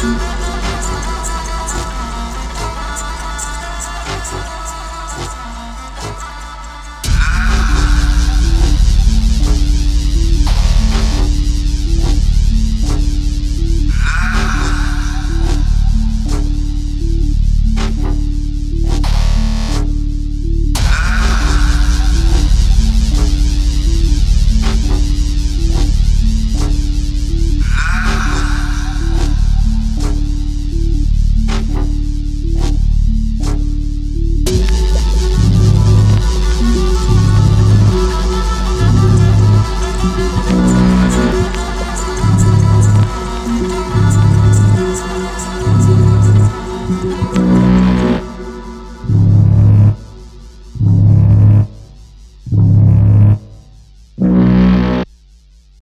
tout.